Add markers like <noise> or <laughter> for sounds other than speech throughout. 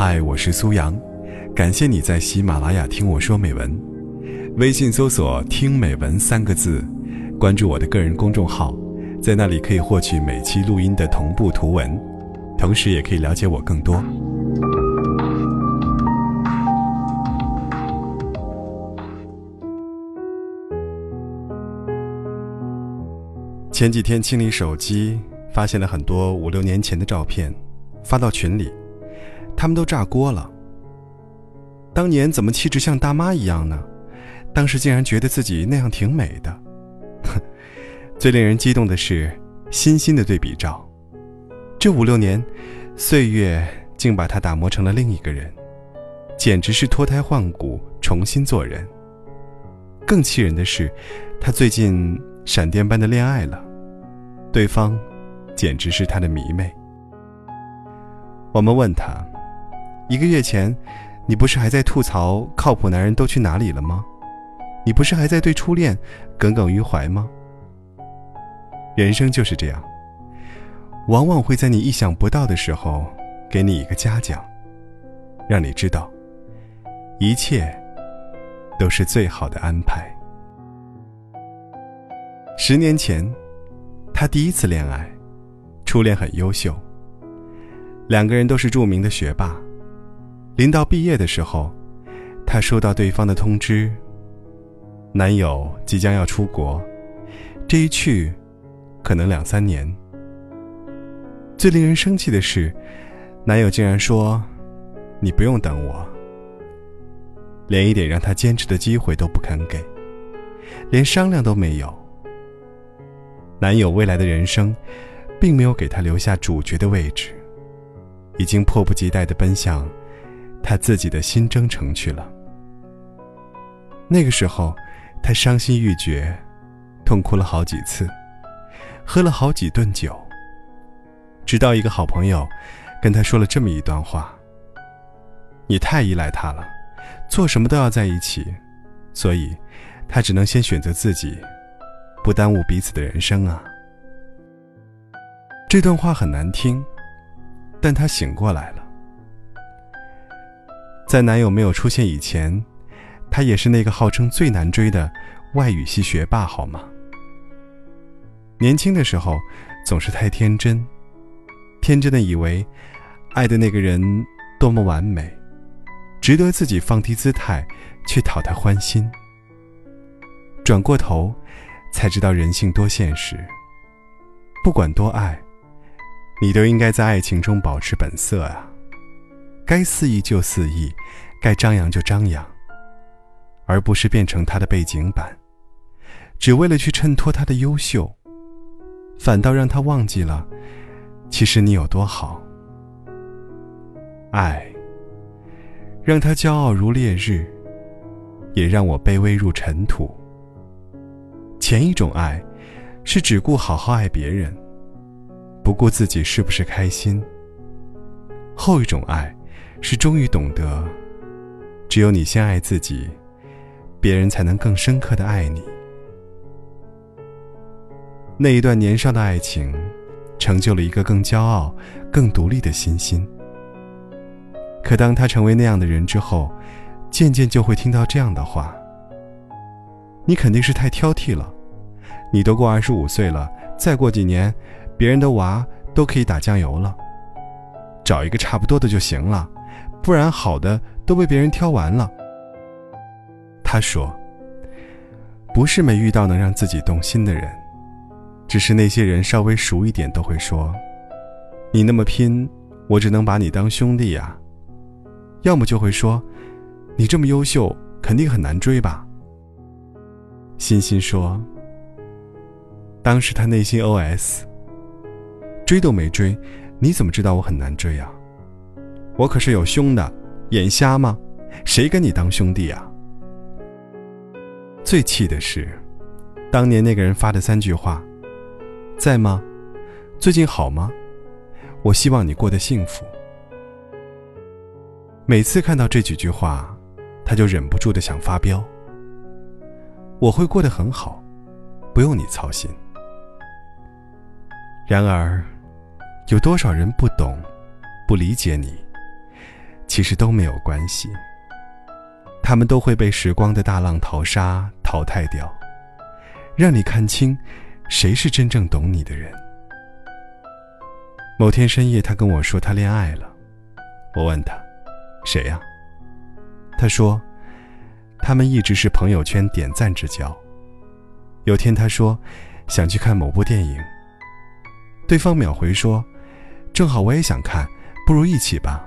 嗨，我是苏阳，感谢你在喜马拉雅听我说美文。微信搜索“听美文”三个字，关注我的个人公众号，在那里可以获取每期录音的同步图文，同时也可以了解我更多。前几天清理手机，发现了很多五六年前的照片，发到群里，他们都炸锅了。当年怎么气质像大妈一样呢？当时竟然觉得自己那样挺美的。哼 <laughs> 最令人激动的是欣欣的对比照，这五六年，岁月竟把她打磨成了另一个人，简直是脱胎换骨，重新做人。更气人的是，她最近闪电般的恋爱了。对方，简直是他的迷妹。我们问他，一个月前，你不是还在吐槽靠谱男人都去哪里了吗？你不是还在对初恋耿耿于怀吗？人生就是这样，往往会在你意想不到的时候，给你一个嘉奖，让你知道，一切都是最好的安排。十年前。他第一次恋爱，初恋很优秀。两个人都是著名的学霸。临到毕业的时候，她收到对方的通知，男友即将要出国，这一去，可能两三年。最令人生气的是，男友竟然说：“你不用等我。”连一点让他坚持的机会都不肯给，连商量都没有。男友未来的人生，并没有给他留下主角的位置，已经迫不及待地奔向他自己的新征程去了。那个时候，他伤心欲绝，痛哭了好几次，喝了好几顿酒。直到一个好朋友跟他说了这么一段话：“你太依赖他了，做什么都要在一起，所以，他只能先选择自己。”不耽误彼此的人生啊！这段话很难听，但他醒过来了。在男友没有出现以前，她也是那个号称最难追的外语系学霸，好吗？年轻的时候总是太天真，天真的以为爱的那个人多么完美，值得自己放低姿态去讨他欢心。转过头。才知道人性多现实。不管多爱，你都应该在爱情中保持本色啊！该肆意就肆意，该张扬就张扬，而不是变成他的背景板，只为了去衬托他的优秀，反倒让他忘记了，其实你有多好。爱，让他骄傲如烈日，也让我卑微如尘土。前一种爱，是只顾好好爱别人，不顾自己是不是开心；后一种爱，是终于懂得，只有你先爱自己，别人才能更深刻的爱你。那一段年少的爱情，成就了一个更骄傲、更独立的欣欣。可当他成为那样的人之后，渐渐就会听到这样的话：“你肯定是太挑剔了。”你都过二十五岁了，再过几年，别人的娃都可以打酱油了。找一个差不多的就行了，不然好的都被别人挑完了。他说：“不是没遇到能让自己动心的人，只是那些人稍微熟一点都会说，你那么拼，我只能把你当兄弟呀。要么就会说，你这么优秀，肯定很难追吧。”欣欣说。当时他内心 OS：“ 追都没追，你怎么知道我很难追啊？我可是有胸的，眼瞎吗？谁跟你当兄弟啊？”最气的是，当年那个人发的三句话：“在吗？最近好吗？我希望你过得幸福。”每次看到这几句话，他就忍不住的想发飙。我会过得很好，不用你操心。然而，有多少人不懂、不理解你？其实都没有关系。他们都会被时光的大浪淘沙淘汰掉，让你看清谁是真正懂你的人。某天深夜，他跟我说他恋爱了，我问他：“谁呀？”他说：“他们一直是朋友圈点赞之交。有天他说想去看某部电影，对方秒回说：‘正好我也想看，不如一起吧。’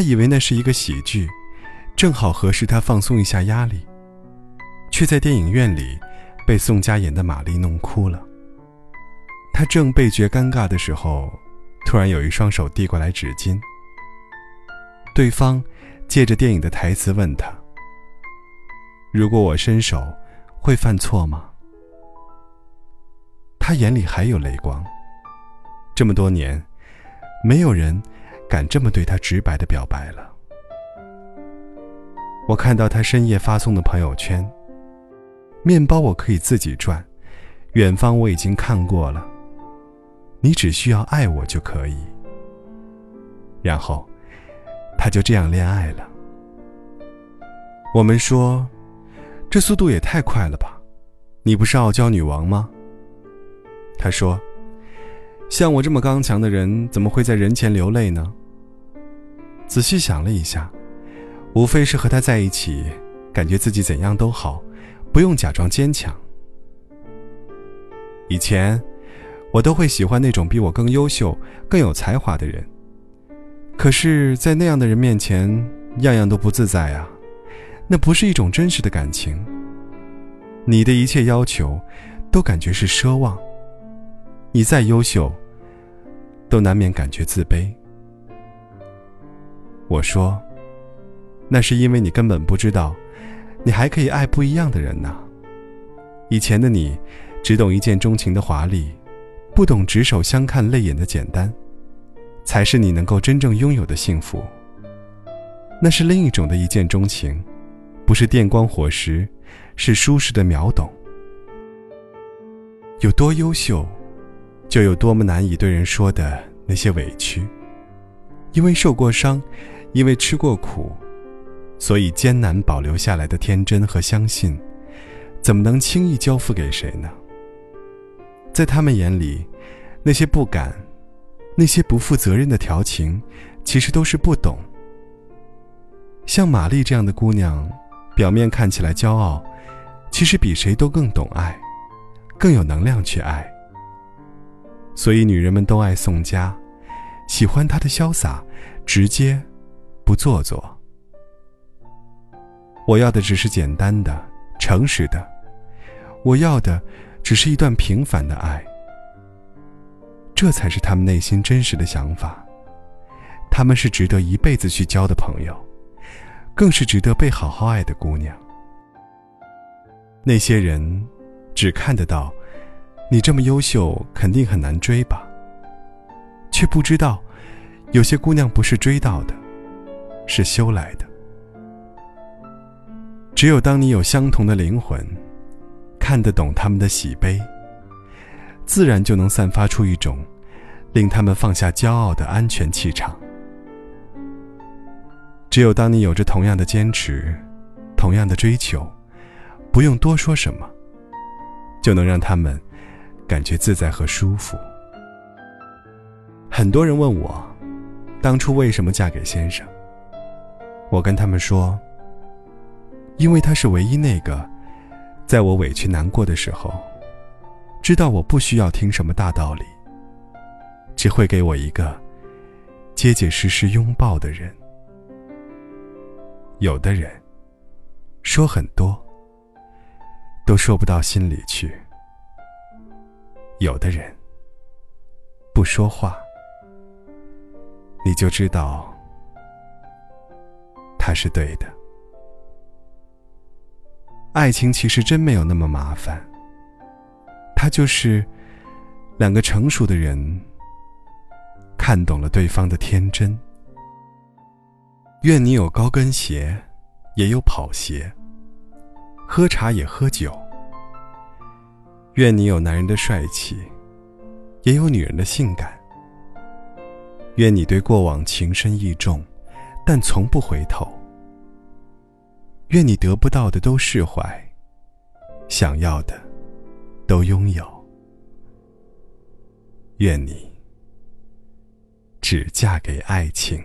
他以为那是一个喜剧，正好合适他放松一下压力，却在电影院里被宋佳演的玛丽弄哭了。”他正倍觉尴尬的时候，突然有一双手递过来纸巾。对方借着电影的台词问他：“如果我伸手，会犯错吗？”他眼里还有泪光。这么多年，没有人敢这么对他直白的表白了。我看到他深夜发送的朋友圈：“面包我可以自己赚，远方我已经看过了。”你只需要爱我就可以。然后，他就这样恋爱了。我们说，这速度也太快了吧？你不是傲娇女王吗？他说：“像我这么刚强的人，怎么会在人前流泪呢？”仔细想了一下，无非是和他在一起，感觉自己怎样都好，不用假装坚强。以前。我都会喜欢那种比我更优秀、更有才华的人。可是，在那样的人面前，样样都不自在啊！那不是一种真实的感情。你的一切要求，都感觉是奢望。你再优秀，都难免感觉自卑。我说，那是因为你根本不知道，你还可以爱不一样的人呢。以前的你，只懂一见钟情的华丽。不懂执手相看泪眼的简单，才是你能够真正拥有的幸福。那是另一种的一见钟情，不是电光火石，是舒适的秒懂。有多优秀，就有多么难以对人说的那些委屈。因为受过伤，因为吃过苦，所以艰难保留下来的天真和相信，怎么能轻易交付给谁呢？在他们眼里，那些不敢、那些不负责任的调情，其实都是不懂。像玛丽这样的姑娘，表面看起来骄傲，其实比谁都更懂爱，更有能量去爱。所以女人们都爱宋佳，喜欢她的潇洒、直接、不做作。我要的只是简单的、诚实的，我要的。只是一段平凡的爱，这才是他们内心真实的想法。他们是值得一辈子去交的朋友，更是值得被好好爱的姑娘。那些人只看得到你这么优秀，肯定很难追吧？却不知道，有些姑娘不是追到的，是修来的。只有当你有相同的灵魂。看得懂他们的喜悲，自然就能散发出一种令他们放下骄傲的安全气场。只有当你有着同样的坚持，同样的追求，不用多说什么，就能让他们感觉自在和舒服。很多人问我，当初为什么嫁给先生？我跟他们说，因为他是唯一那个。在我委屈难过的时候，知道我不需要听什么大道理，只会给我一个结结实实拥抱的人。有的人说很多，都说不到心里去；有的人不说话，你就知道他是对的。爱情其实真没有那么麻烦，它就是两个成熟的人看懂了对方的天真。愿你有高跟鞋，也有跑鞋；喝茶也喝酒。愿你有男人的帅气，也有女人的性感。愿你对过往情深意重，但从不回头。愿你得不到的都释怀，想要的都拥有。愿你只嫁给爱情。